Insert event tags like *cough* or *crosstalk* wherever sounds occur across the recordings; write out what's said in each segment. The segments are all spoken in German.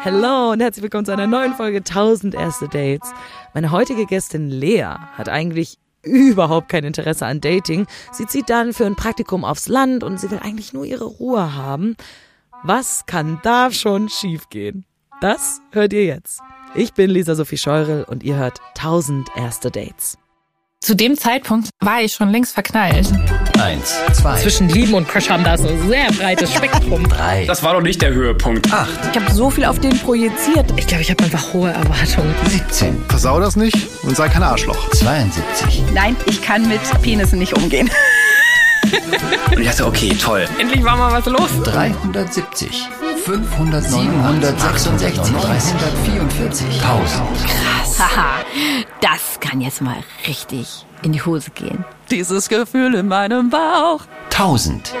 Hello und herzlich willkommen zu einer neuen Folge 1000 erste Dates. Meine heutige Gästin Lea hat eigentlich überhaupt kein Interesse an Dating. Sie zieht dann für ein Praktikum aufs Land und sie will eigentlich nur ihre Ruhe haben. Was kann da schon schiefgehen? Das hört ihr jetzt. Ich bin Lisa Sophie Scheurel und ihr hört 1000 erste Dates. Zu dem Zeitpunkt war ich schon längst verknallt. Eins, zwei, Zwischen Lieben und Crush haben da so ein sehr breites Spektrum. *laughs* drei, Das war doch nicht der Höhepunkt. acht, Ich habe so viel auf den projiziert. Ich glaube, ich habe einfach hohe Erwartungen. 17, Versau das nicht und sei kein Arschloch. 72, Nein, ich kann mit Penissen nicht umgehen. Und ich dachte, okay, toll. Endlich war mal was los. 370, 500, 766, 344, 1000. Haha, das kann jetzt mal richtig in die Hose gehen. Dieses Gefühl in meinem Bauch. 1000.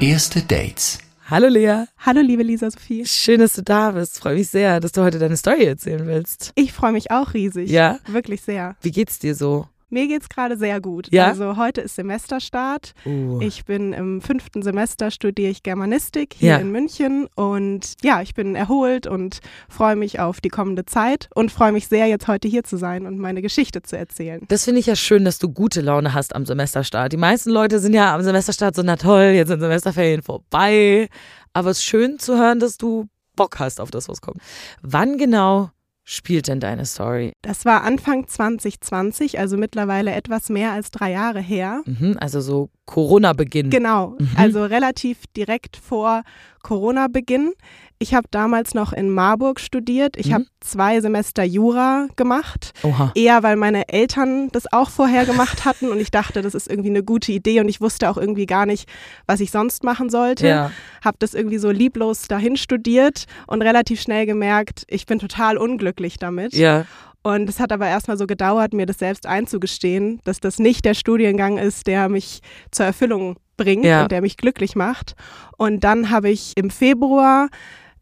Erste Dates. Hallo Lea, Hallo, liebe Lisa Sophie. schön, dass du da bist. Freue mich sehr, dass du heute deine Story erzählen willst. Ich freue mich auch riesig. Ja? Wirklich sehr. Wie geht's dir so? Mir geht's gerade sehr gut. Ja? Also heute ist Semesterstart. Uh. Ich bin im fünften Semester, studiere ich Germanistik hier Ja. in München. Und ja, ich bin erholt und freue mich auf die kommende Zeit und freue mich sehr, jetzt heute hier zu sein und meine Geschichte zu erzählen. Das finde ich ja schön, dass du gute Laune hast am Semesterstart. Die meisten Leute sind ja am Semesterstart so, na toll, jetzt sind Semesterferien vorbei. Aber es ist schön zu hören, dass du Bock hast auf das, was kommt. Wann genau spielt denn deine Story? Das war Anfang 2020, also mittlerweile etwas mehr als drei Jahre her. Mhm, also so Corona-Beginn. Genau, also relativ direkt vor Corona-Beginn. Ich habe damals noch in Marburg studiert. Ich Mhm. habe zwei Semester Jura gemacht. Oha. Eher, weil meine Eltern das auch vorher gemacht *laughs* hatten und ich dachte, das ist irgendwie eine gute Idee und ich wusste auch irgendwie gar nicht, was ich sonst machen sollte. Ja. Habe das irgendwie so lieblos dahin studiert und relativ schnell gemerkt, ich bin total unglücklich damit. Ja. Und es hat aber erstmal so gedauert, mir das selbst einzugestehen, dass das nicht der Studiengang ist, der mich zur Erfüllung bringt Ja. und der mich glücklich macht. Und dann habe ich im Februar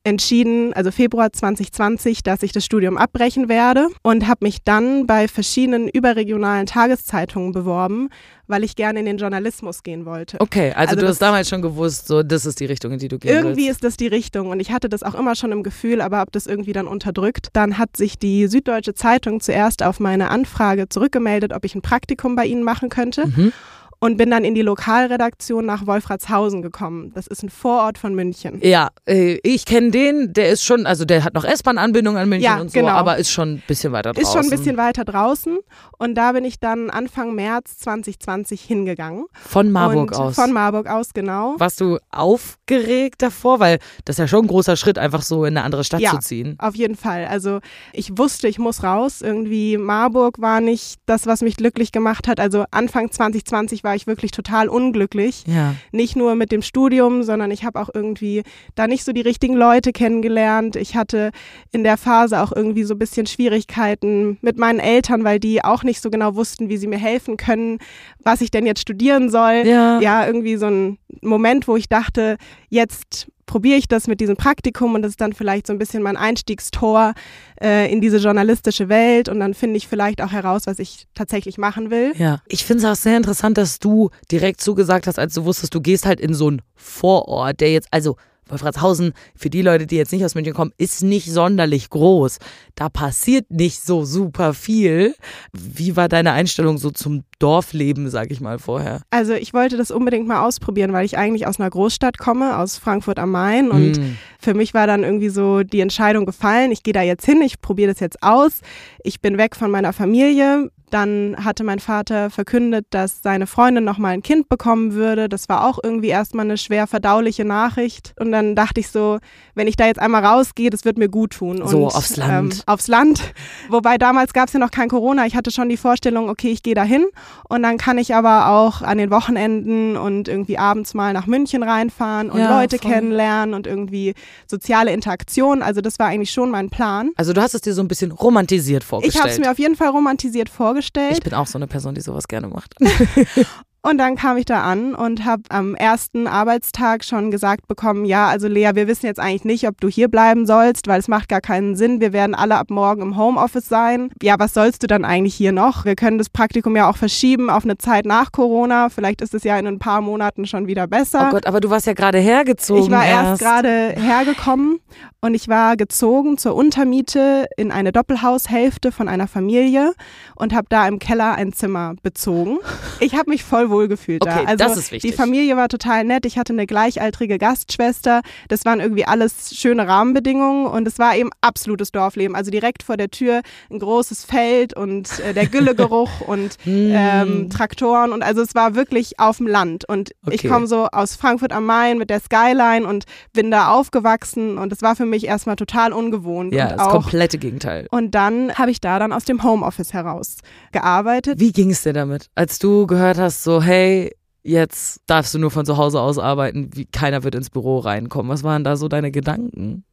entschieden, also Februar 2020, dass ich das Studium abbrechen werde und habe mich dann bei verschiedenen überregionalen Tageszeitungen beworben, weil ich gerne in den Journalismus gehen wollte. Okay, also, Also du hast damals schon gewusst, so das ist die Richtung, in die du gehen Irgendwie willst. ist das die Richtung und ich hatte das auch immer schon im Gefühl, aber habe das irgendwie dann unterdrückt. Dann hat sich die Süddeutsche Zeitung zuerst auf meine Anfrage zurückgemeldet, ob ich ein Praktikum bei ihnen machen könnte Mhm. Und bin dann in die Lokalredaktion nach Wolfratshausen gekommen. Das ist ein Vorort von München. Ja, äh, ich kenne den, der ist schon, also der hat noch S-Bahn-Anbindung an München Ja, und so, genau. aber ist schon ein bisschen weiter draußen. Ist schon ein bisschen weiter draußen und da bin ich dann Anfang März 2020 hingegangen. Von Marburg aus. Von Marburg aus, genau. Warst du aufgeregt davor? Weil das ist ja schon ein großer Schritt, einfach so in eine andere Stadt Ja. zu ziehen. Auf jeden Fall. Also ich wusste, ich muss raus. Irgendwie Marburg war nicht das, was mich glücklich gemacht hat. Also Anfang 2020 war ich wirklich total unglücklich. Ja. Nicht nur mit dem Studium, sondern ich habe auch irgendwie da nicht so die richtigen Leute kennengelernt. Ich hatte in der Phase auch irgendwie so ein bisschen Schwierigkeiten mit meinen Eltern, weil die auch nicht so genau wussten, wie sie mir helfen können, was ich denn jetzt studieren soll. Ja. ja irgendwie so ein Moment, wo ich dachte, jetzt probiere ich das mit diesem Praktikum und das ist dann vielleicht so ein bisschen mein Einstiegstor äh, in diese journalistische Welt und dann finde ich vielleicht auch heraus, was ich tatsächlich machen will. Ja, ich finde es auch sehr interessant, dass du direkt zugesagt hast, als du wusstest, du gehst halt in so einen Vorort, der jetzt, also Wolfratshausen, für die Leute, die jetzt nicht aus München kommen, ist nicht sonderlich groß. Da passiert nicht so super viel. Wie war deine Einstellung so zum Dorfleben, sag ich mal vorher? Also ich wollte das unbedingt mal ausprobieren, weil ich eigentlich aus einer Großstadt komme, aus Frankfurt am Main und Mm. für mich war dann irgendwie so die Entscheidung gefallen, ich gehe da jetzt hin, ich probiere das jetzt aus. Ich bin weg von meiner Familie. Dann hatte mein Vater verkündet, dass seine Freundin noch mal ein Kind bekommen würde. Das war auch irgendwie erstmal eine schwer verdauliche Nachricht. Und dann dachte ich so, wenn ich da jetzt einmal rausgehe, das wird mir gut tun. So, und, aufs Land. Ähm, aufs Land. *laughs* Wobei damals gab es ja noch kein Corona. Ich hatte schon die Vorstellung, okay, ich gehe da hin und dann kann ich aber auch an den Wochenenden und irgendwie abends mal nach München reinfahren und Ja, Leute voll. kennenlernen und irgendwie soziale Interaktion. Also das war eigentlich schon mein Plan. Also du hast es dir so ein bisschen romantisiert Ich vorgestellt. habe es mir auf jeden Fall romantisiert vorgestellt. Ich bin auch so eine Person, die sowas gerne macht. *laughs* Und dann kam ich da an und habe am ersten Arbeitstag schon gesagt bekommen, ja, also Lea, wir wissen jetzt eigentlich nicht, ob du hier bleiben sollst, weil es macht gar keinen Sinn. Wir werden alle ab morgen im Homeoffice sein. Ja, was sollst du dann eigentlich hier noch? Wir können das Praktikum ja auch verschieben auf eine Zeit nach Corona. Vielleicht ist es ja in ein paar Monaten schon wieder besser. Oh Gott, aber du warst ja gerade hergezogen. Ich war erst gerade hergekommen und ich war gezogen zur Untermiete in eine Doppelhaushälfte von einer Familie und habe da im Keller ein Zimmer bezogen. Ich habe mich voll wohl gefühlt Okay, da. Also das ist wichtig. die Familie war total nett. Ich hatte eine gleichaltrige Gastschwester. Das waren irgendwie alles schöne Rahmenbedingungen und es war eben absolutes Dorfleben. Also direkt vor der Tür ein großes Feld und äh, der Güllegeruch *laughs* und ähm, Traktoren und also es war wirklich auf dem Land und ich Okay. komme so aus Frankfurt am Main mit der Skyline und bin da aufgewachsen und es war für mich erstmal total ungewohnt Ja, das auch komplette Gegenteil. und dann habe ich da dann aus dem Homeoffice heraus gearbeitet. Wie ging es dir damit? Als du gehört hast, so, hey, jetzt darfst du nur von zu Hause aus arbeiten, wie, keiner wird ins Büro reinkommen. Was waren da so deine Gedanken?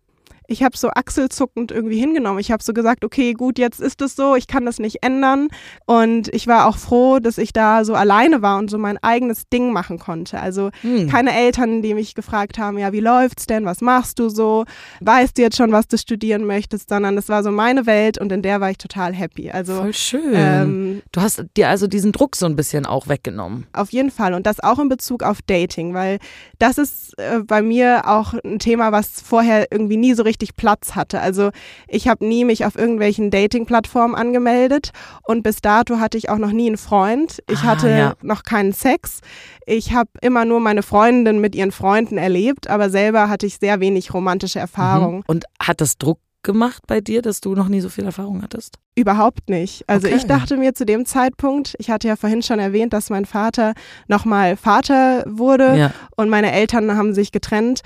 Ich habe so achselzuckend irgendwie hingenommen. Ich habe so gesagt, okay, gut, jetzt ist es so, ich kann das nicht ändern. Und ich war auch froh, dass ich da so alleine war und so mein eigenes Ding machen konnte. Also Hm. keine Eltern, die mich gefragt haben, ja, wie läuft's denn, was machst du so, weißt du jetzt schon, was du studieren möchtest, sondern das war so meine Welt und in der war ich total happy. Also Voll schön. ähm, du hast dir also diesen Druck so ein bisschen auch weggenommen. Auf jeden Fall. Und das auch in Bezug auf Dating, weil das ist äh, bei mir auch ein Thema, was vorher irgendwie nie so richtig Platz hatte. Also ich habe nie mich auf irgendwelchen Dating-Plattformen angemeldet und bis dato hatte ich auch noch nie einen Freund. Ich Ah, hatte ja. noch keinen Sex. Ich habe immer nur meine Freundinnen mit ihren Freunden erlebt, aber selber hatte ich sehr wenig romantische Erfahrungen. Mhm. Und hat das Druck gemacht bei dir, dass du noch nie so viel Erfahrung hattest? Überhaupt nicht. Also Okay. ich dachte mir zu dem Zeitpunkt, ich hatte ja vorhin schon erwähnt, dass mein Vater nochmal Vater wurde Ja. und meine Eltern haben sich getrennt.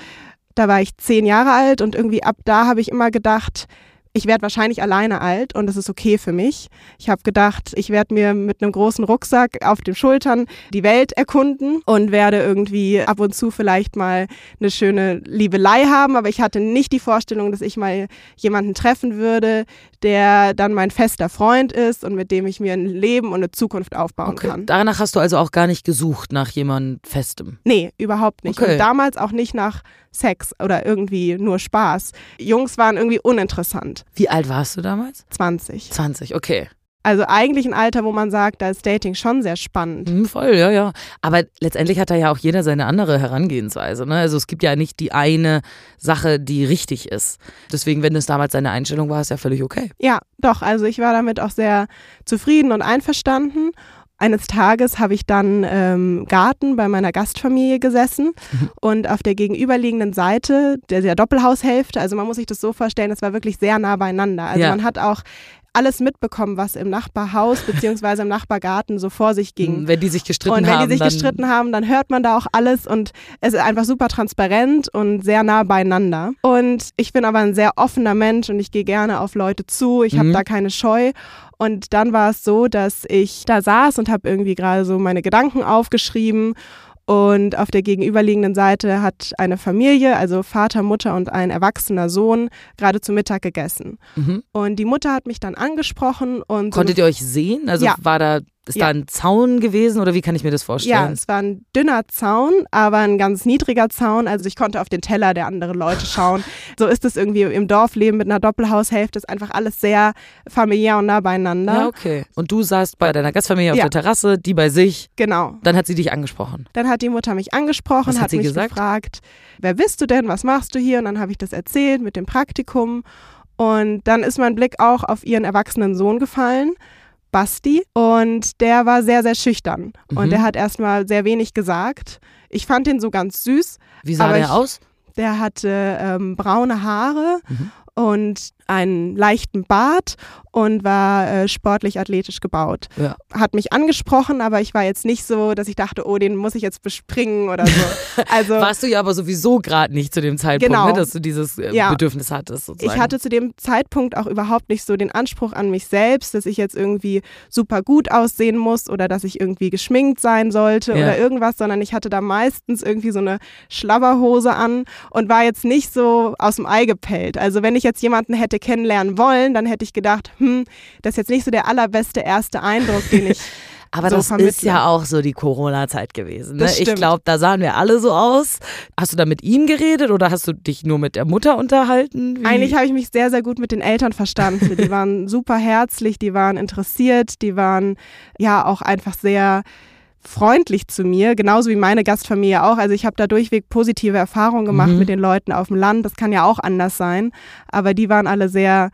Da war ich zehn Jahre alt und irgendwie ab da habe ich immer gedacht, ich werde wahrscheinlich alleine alt und das ist okay für mich. Ich habe gedacht, ich werde mir mit einem großen Rucksack auf den Schultern die Welt erkunden und werde irgendwie ab und zu vielleicht mal eine schöne Liebelei haben, aber ich hatte nicht die Vorstellung, dass ich mal jemanden treffen würde, der dann mein fester Freund ist und mit dem ich mir ein Leben und eine Zukunft aufbauen Okay. kann. Danach hast du also auch gar nicht gesucht nach jemandem Festem. Nee, überhaupt nicht. Okay. Und damals auch nicht nach Sex oder irgendwie nur Spaß. Jungs waren irgendwie uninteressant. Wie alt warst du damals? 20. 20, okay. Also eigentlich ein Alter, wo man sagt, da ist Dating schon sehr spannend. Hm, voll, ja, ja. Aber letztendlich hat da ja auch jeder seine andere Herangehensweise. Ne? Also es gibt ja nicht die eine Sache, die richtig ist. Deswegen, wenn es damals deine Einstellung war, ist ja völlig okay. Ja, doch. Also ich war damit auch sehr zufrieden und einverstanden. Eines Tages habe ich dann ähm, Garten bei meiner Gastfamilie gesessen und auf der gegenüberliegenden Seite der, der Doppelhaushälfte, also man muss sich das so vorstellen, es war wirklich sehr nah beieinander. Also Ja. man hat auch alles mitbekommen, was im Nachbarhaus beziehungsweise im Nachbargarten so vor sich ging. Wenn die sich gestritten Und wenn haben, die sich gestritten haben, dann hört man da auch alles und es ist einfach super transparent und sehr nah beieinander. Und ich bin aber ein sehr offener Mensch und ich gehe gerne auf Leute zu. Ich habe Mhm. da keine Scheu. Und dann war es so, dass ich da saß und habe irgendwie gerade so meine Gedanken aufgeschrieben. Und auf der gegenüberliegenden Seite hat eine Familie, also Vater, Mutter und ein erwachsener Sohn, gerade zu Mittag gegessen. Mhm. Und die Mutter hat mich dann angesprochen und so Konntet ihr euch sehen? Also Ja. war da, ist Ja. da ein Zaun gewesen oder wie kann ich mir das Ja, vorstellen? es war ein dünner Zaun, aber ein ganz niedriger Zaun. Also ich konnte auf den Teller der anderen Leute *laughs* schauen. so ist es irgendwie im Dorfleben mit einer Doppelhaushälfte. Ist einfach alles sehr familiär und nah beieinander. Ja, okay. Und du saßt bei deiner Gastfamilie auf Ja. der Terrasse, die bei sich. Genau. Dann hat sie dich angesprochen. Dann hat die Mutter mich angesprochen, Was hat hat, sie mich gesagt? gefragt, wer bist du denn, was machst du hier? Und dann habe ich das erzählt mit dem Praktikum. Und dann ist mein Blick auch auf ihren erwachsenen Sohn gefallen. Basti und der war sehr, sehr schüchtern Mhm. und der hat erstmal sehr wenig gesagt. Ich fand ihn so ganz süß, Wie sah der ich- aus? Der hatte ähm, braune Haare Mhm. und einen leichten Bart und war äh, sportlich athletisch gebaut. Ja. Hat mich angesprochen, aber ich war jetzt nicht so, dass ich dachte, oh, den muss ich jetzt bespringen oder so. *laughs* Also Warst du ja aber sowieso gerade nicht zu dem Zeitpunkt, Genau. ne, dass du dieses äh, Ja. Bedürfnis hattest. Sozusagen. ich hatte zu dem Zeitpunkt auch überhaupt nicht so den Anspruch an mich selbst, dass ich jetzt irgendwie super gut aussehen muss oder dass ich irgendwie geschminkt sein sollte Ja. oder irgendwas, sondern ich hatte da meistens irgendwie so eine Schlabberhose an und war jetzt nicht so aus dem Ei gepellt. Also wenn ich jetzt jemanden hätte kennenlernen wollen, dann hätte ich gedacht, hm, das ist jetzt nicht so der allerbeste erste Eindruck, den ich *laughs* Aber so das ist vermittle. ja auch so die Corona-Zeit gewesen. Ne? Ich glaube, da sahen wir alle so aus. Hast du da mit ihm geredet oder hast du dich nur mit der Mutter unterhalten? Wie? Eigentlich habe ich mich sehr, sehr gut mit den Eltern verstanden. Die waren *laughs* super herzlich, die waren interessiert, die waren ja auch einfach sehr freundlich zu mir, genauso wie meine Gastfamilie auch. Also ich habe da durchweg positive Erfahrungen gemacht Mhm. mit den Leuten auf dem Land. Das kann ja auch anders sein, aber die waren alle sehr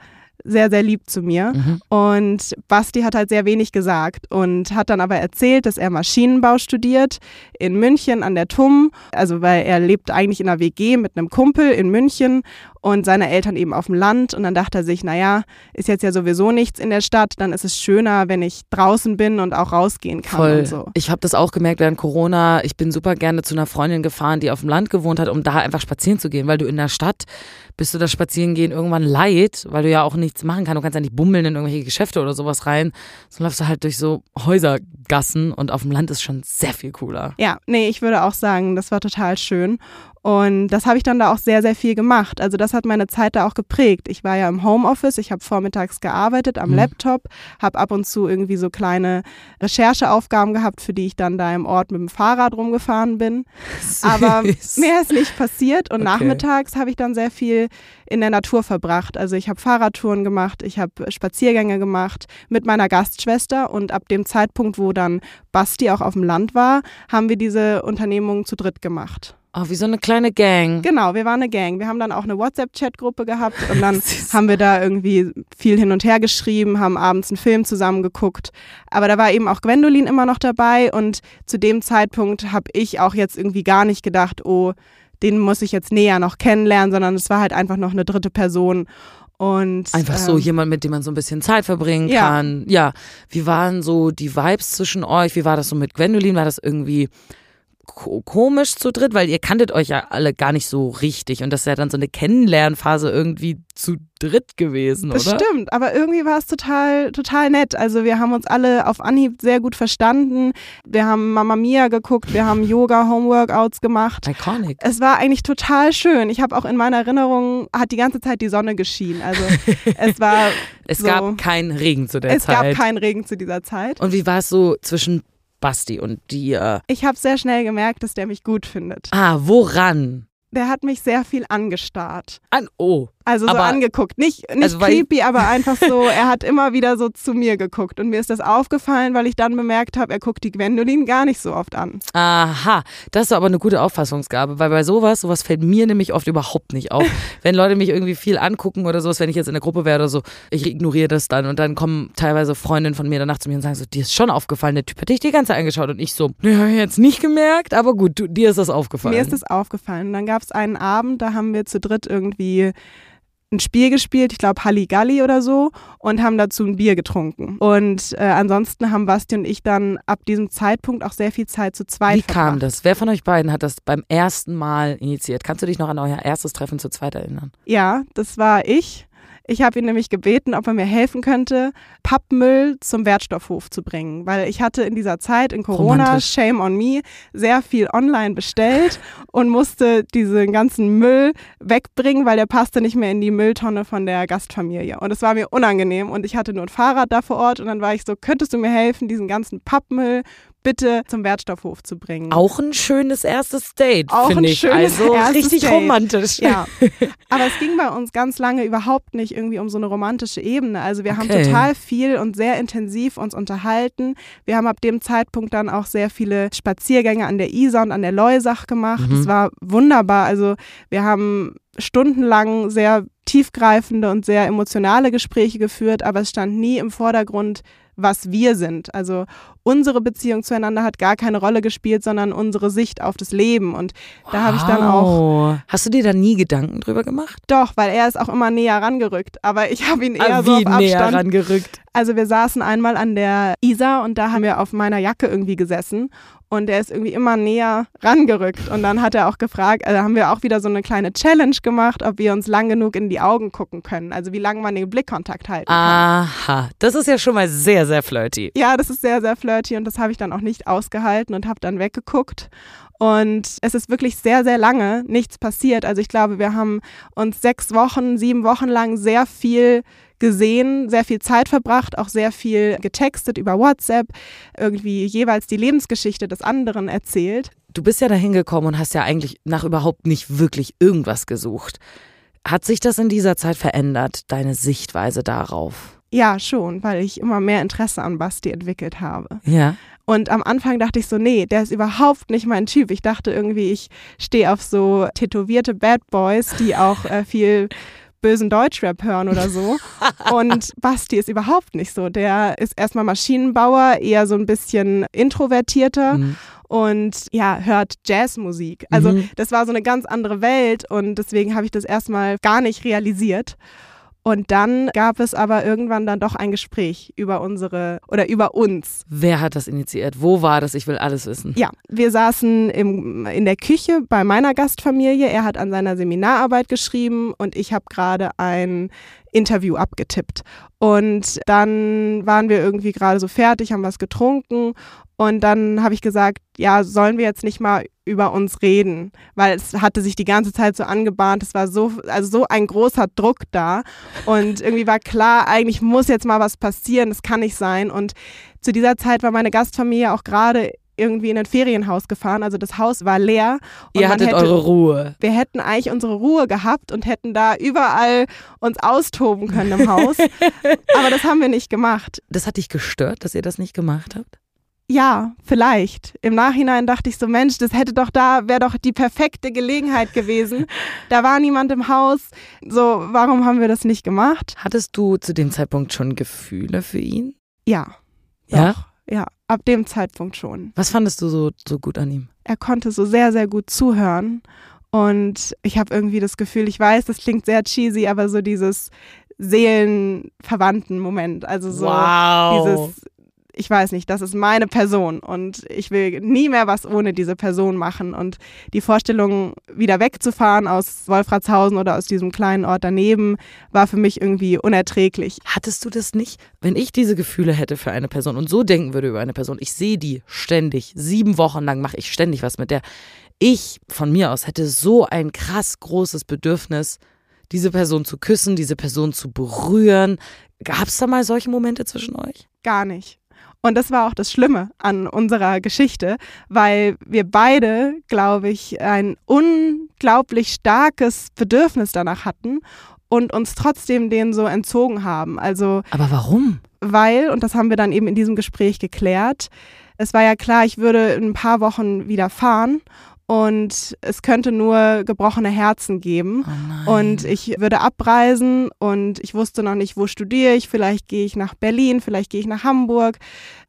sehr, sehr lieb zu mir. Mhm. Und Basti hat halt sehr wenig gesagt und hat dann aber erzählt, dass er Maschinenbau studiert in München an der TUM. Also weil er lebt eigentlich in einer WG mit einem Kumpel in München und seine Eltern eben auf dem Land. Und dann dachte er sich, naja, ist jetzt ja sowieso nichts in der Stadt, dann ist es schöner, wenn ich draußen bin und auch rausgehen kann Voll. und so. Ich habe das auch gemerkt während Corona. Ich bin super gerne zu einer Freundin gefahren, die auf dem Land gewohnt hat, um da einfach spazieren zu gehen, weil du in der Stadt bist du das Spazierengehen irgendwann leid, weil du ja auch nichts machen kannst. Du kannst ja nicht bummeln in irgendwelche Geschäfte oder sowas rein. So läufst du halt durch so Häusergassen und auf dem Land ist schon sehr viel cooler. Ja, nee, ich würde auch sagen, das war total schön. Und das habe ich dann da auch sehr, sehr viel gemacht. Also das hat meine Zeit da auch geprägt. Ich war ja im Homeoffice, ich habe vormittags gearbeitet am Mhm. Laptop, habe ab und zu irgendwie so kleine Rechercheaufgaben gehabt, für die ich dann da im Ort mit dem Fahrrad rumgefahren bin. *laughs* Aber Süß. mehr ist nicht passiert und Okay. nachmittags habe ich dann sehr viel in der Natur verbracht. Also ich habe Fahrradtouren gemacht, ich habe Spaziergänge gemacht mit meiner Gastschwester und ab dem Zeitpunkt, wo dann Basti auch auf dem Land war, haben wir diese Unternehmung zu dritt gemacht. Oh, wie so eine kleine Gang. Genau, wir waren eine Gang. Wir haben dann auch eine WhatsApp-Chat-Gruppe gehabt und *laughs* dann haben wir da irgendwie viel hin und her geschrieben, haben abends einen Film zusammen geguckt. Aber da war eben auch Gwendolin immer noch dabei und zu dem Zeitpunkt habe ich auch jetzt irgendwie gar nicht gedacht, oh, den muss ich jetzt näher noch kennenlernen, sondern es war halt einfach noch eine dritte Person. Und Einfach so ähm, jemand, mit dem man so ein bisschen Zeit verbringen Ja. kann. Ja. Wie waren so die Vibes zwischen euch? Wie war das so mit Gwendolin? War das irgendwie komisch zu dritt? Weil ihr kanntet euch ja alle gar nicht so richtig und das ist ja dann so eine Kennenlernphase irgendwie zu dritt gewesen, Das oder? stimmt, aber irgendwie war es total, total nett. Also wir haben uns alle auf Anhieb sehr gut verstanden. Wir haben Mama Mia geguckt, wir haben Yoga, Homeworkouts gemacht. Iconic. Es war eigentlich total schön. Ich habe auch in meiner Erinnerung, hat die ganze Zeit die Sonne geschienen. Also *laughs* es war, Es so. gab keinen Regen zu der es gab Zeit. keinen Regen zu dieser Zeit. und wie war es so zwischen Basti und dir? Ich habe sehr schnell gemerkt, dass der mich gut findet. Ah, woran? Der hat mich sehr viel angestarrt. An, oh. Also so Aber- angeguckt. Nicht, nicht Also creepy, aber einfach so, er hat immer wieder so zu mir geguckt. Und mir ist das aufgefallen, weil ich dann bemerkt habe, er guckt die Gwendolin gar nicht so oft an. Aha, das ist aber eine gute Auffassungsgabe, weil bei sowas, sowas fällt mir nämlich oft überhaupt nicht auf. *laughs* wenn Leute mich irgendwie viel angucken oder sowas, wenn ich jetzt in der Gruppe wäre oder so, ich ignoriere das dann und dann kommen teilweise Freundinnen von mir danach zu mir und sagen so, dir ist schon aufgefallen, der Typ hat dich die ganze Zeit angeschaut und ich so, ne, hab ich jetzt nicht gemerkt, aber gut, du, dir ist das aufgefallen. Mir ist das aufgefallen. Und dann gab es einen Abend, da haben wir zu dritt irgendwie ein Spiel gespielt, ich glaube Halligalli oder so, und haben dazu ein Bier getrunken. Und äh, ansonsten haben Basti und ich dann ab diesem Zeitpunkt auch sehr viel Zeit zu zweit Wie verbracht. kam das? Wer von euch beiden hat das beim ersten Mal initiiert? Kannst du dich noch an euer erstes Treffen zu zweit erinnern? Ja, das war ich. Ich habe ihn nämlich gebeten, ob er mir helfen könnte, Pappmüll zum Wertstoffhof zu bringen, weil ich hatte in dieser Zeit in Corona, Romantisch. shame on me, sehr viel online bestellt *laughs* und musste diesen ganzen Müll wegbringen, weil der passte nicht mehr in die Mülltonne von der Gastfamilie. Und es war mir unangenehm und ich hatte nur ein Fahrrad da vor Ort und dann war ich so, könntest du mir helfen, diesen ganzen Pappmüll bitte zum Wertstoffhof zu bringen? Auch ein schönes erstes Date, finde ein ich. schönes also erstes richtig Date. romantisch. Ja, *laughs* aber es ging bei uns ganz lange überhaupt nicht irgendwie um so eine romantische Ebene. Also wir haben Okay. total viel und sehr intensiv uns unterhalten. Wir haben ab dem Zeitpunkt dann auch sehr viele Spaziergänge an der Isar und an der Leusach gemacht. Mhm. Es war wunderbar. Also wir haben stundenlang sehr tiefgreifende und sehr emotionale Gespräche geführt, aber es stand nie im Vordergrund, was wir sind. Also unsere Beziehung zueinander hat gar keine Rolle gespielt, sondern unsere Sicht auf das Leben. Und da habe ich dann auch Wow. Hast du dir da nie Gedanken drüber gemacht? doch, weil er ist auch immer näher rangerückt. Aber ich habe ihn eher Ah, so wie auf näher Abstand. rangerückt? Also wir saßen einmal an der Isar und da haben wir auf meiner Jacke irgendwie gesessen. Und er ist irgendwie immer näher rangerückt. Und dann hat er auch gefragt, also haben wir auch wieder so eine kleine Challenge gemacht, ob wir uns lang genug in die Augen gucken können. Also wie lange man den Blickkontakt halten kann. Aha, das ist ja schon mal sehr, sehr flirty. Ja, das ist sehr, sehr flirty und das habe ich dann auch nicht ausgehalten und habe dann weggeguckt. Und es ist wirklich sehr, sehr lange nichts passiert. Also ich glaube, wir haben uns sechs Wochen, sieben Wochen lang sehr viel gesehen, sehr viel Zeit verbracht, auch sehr viel getextet über WhatsApp, irgendwie jeweils die Lebensgeschichte des anderen erzählt. Du bist ja dahin gekommen und hast ja eigentlich nach überhaupt nicht wirklich irgendwas gesucht. Hat sich das in dieser Zeit verändert, deine Sichtweise darauf? Ja, schon, weil ich immer mehr Interesse an Basti entwickelt habe. Ja. Und am Anfang dachte ich so, nee, der ist überhaupt nicht mein Typ. Ich dachte irgendwie, ich stehe auf so tätowierte Bad Boys, die auch äh, viel bösen Deutschrap hören oder so. *laughs* Und Basti ist überhaupt nicht so. Der ist erstmal Maschinenbauer, eher so ein bisschen introvertierter. Mhm. Und ja, hört Jazzmusik. Also Mhm. das war so eine ganz andere Welt und deswegen habe ich das erstmal gar nicht realisiert. Und dann gab es aber irgendwann dann doch ein Gespräch über unsere oder über uns. Wer hat das initiiert? Wo war das? Ich will alles wissen. Ja, wir saßen im, in der Küche bei meiner Gastfamilie. Er hat an seiner Seminararbeit geschrieben und ich habe gerade ein Interview abgetippt. Und dann waren wir irgendwie gerade so fertig, haben was getrunken und dann habe ich gesagt, ja, sollen wir jetzt nicht mal über uns reden, weil es hatte sich die ganze Zeit so angebahnt, es war so also so ein großer Druck da. Und irgendwie war klar, eigentlich muss jetzt mal was passieren, das kann nicht sein. Und zu dieser Zeit war meine Gastfamilie auch gerade irgendwie in ein Ferienhaus gefahren, also das Haus war leer. Ihr hattet hätte, eure Ruhe. wir hätten eigentlich unsere Ruhe gehabt und hätten da überall uns austoben können im Haus, *laughs* aber das haben wir nicht gemacht. Das hat dich gestört, dass ihr das nicht gemacht habt? Ja, vielleicht. Im Nachhinein dachte ich so, Mensch, das hätte doch da, wäre doch die perfekte Gelegenheit gewesen. *laughs* Da war niemand im Haus. So, warum haben wir das nicht gemacht? Hattest du zu dem Zeitpunkt schon Gefühle für ihn? Ja. Ja? Doch. Ja, ab dem Zeitpunkt schon. Was fandest du so, so gut an ihm? Er konnte so sehr, sehr gut zuhören. Und ich habe irgendwie das Gefühl, ich weiß, das klingt sehr cheesy, aber so dieses seelenverwandten Moment. Also so wow. dieses, ich weiß nicht, das ist meine Person und ich will nie mehr was ohne diese Person machen. Und die Vorstellung, wieder wegzufahren aus Wolfratshausen oder aus diesem kleinen Ort daneben, war für mich irgendwie unerträglich. Hattest du das nicht? Wenn ich diese Gefühle hätte für eine Person und so denken würde über eine Person, ich sehe die ständig, sieben Wochen lang mache ich ständig was mit der. Ich von mir aus hätte so ein krass großes Bedürfnis, diese Person zu küssen, diese Person zu berühren. Gab es da mal solche Momente zwischen euch? Gar nicht. Und das war auch das Schlimme an unserer Geschichte, weil wir beide, glaube ich, ein unglaublich starkes Bedürfnis danach hatten und uns trotzdem den so entzogen haben. Also Aber warum? weil, und das haben wir dann eben in diesem Gespräch geklärt, es war ja klar, ich würde in ein paar Wochen wieder fahren und es könnte nur gebrochene Herzen geben. Oh. Und ich würde abreisen und ich wusste noch nicht, wo studiere ich. Vielleicht gehe ich nach Berlin, vielleicht gehe ich nach Hamburg.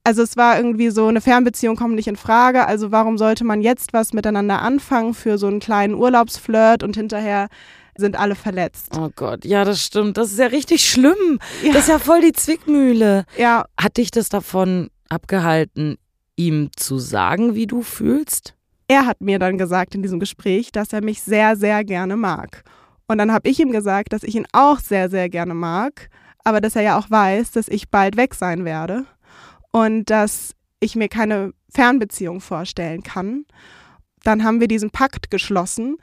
Also es war irgendwie so, eine Fernbeziehung kommt nicht in Frage. Also warum sollte man jetzt was miteinander anfangen für so einen kleinen Urlaubsflirt und hinterher sind alle verletzt. Oh Gott, ja, das stimmt. Das ist ja richtig schlimm. Ja. Das ist ja voll die Zwickmühle. Ja, Hat dich das davon abgehalten, ihm zu sagen, wie du fühlst? Er hat mir dann gesagt in diesem Gespräch, dass er mich sehr, sehr gerne mag. Und dann habe ich ihm gesagt, dass ich ihn auch sehr, sehr gerne mag, aber dass er ja auch weiß, dass ich bald weg sein werde und dass ich mir keine Fernbeziehung vorstellen kann. Dann haben wir diesen Pakt geschlossen,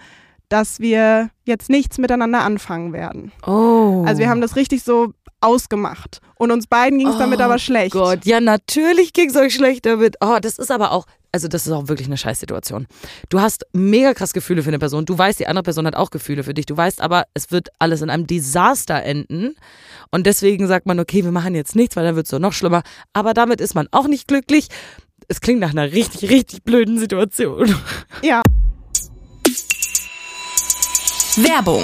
dass wir jetzt nichts miteinander anfangen werden. Oh. Also wir haben das richtig so ausgemacht. Und uns beiden ging es damit Oh aber schlecht. Gott, ja, natürlich ging es euch schlecht damit. Oh, das ist aber auch, also das ist auch wirklich eine Scheißsituation. Du hast mega krass Gefühle für eine Person. Du weißt, die andere Person hat auch Gefühle für dich. Du weißt aber, es wird alles in einem Desaster enden. Und deswegen sagt man, okay, wir machen jetzt nichts, weil dann wird es doch noch schlimmer. Aber damit ist man auch nicht glücklich. Es klingt nach einer richtig, richtig blöden Situation. *laughs* Ja. Werbung.